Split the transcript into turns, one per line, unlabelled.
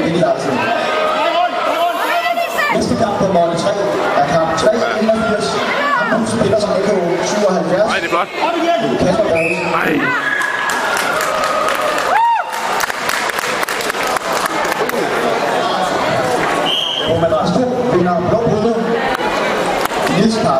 med i Larsen. Næste kamp på mål 3 er kamp 381. Han spiller som EKO 77. Nej, det er flot. Kasper Borgsen. Nej. Roman Rastrup vinder blå brydder. Niels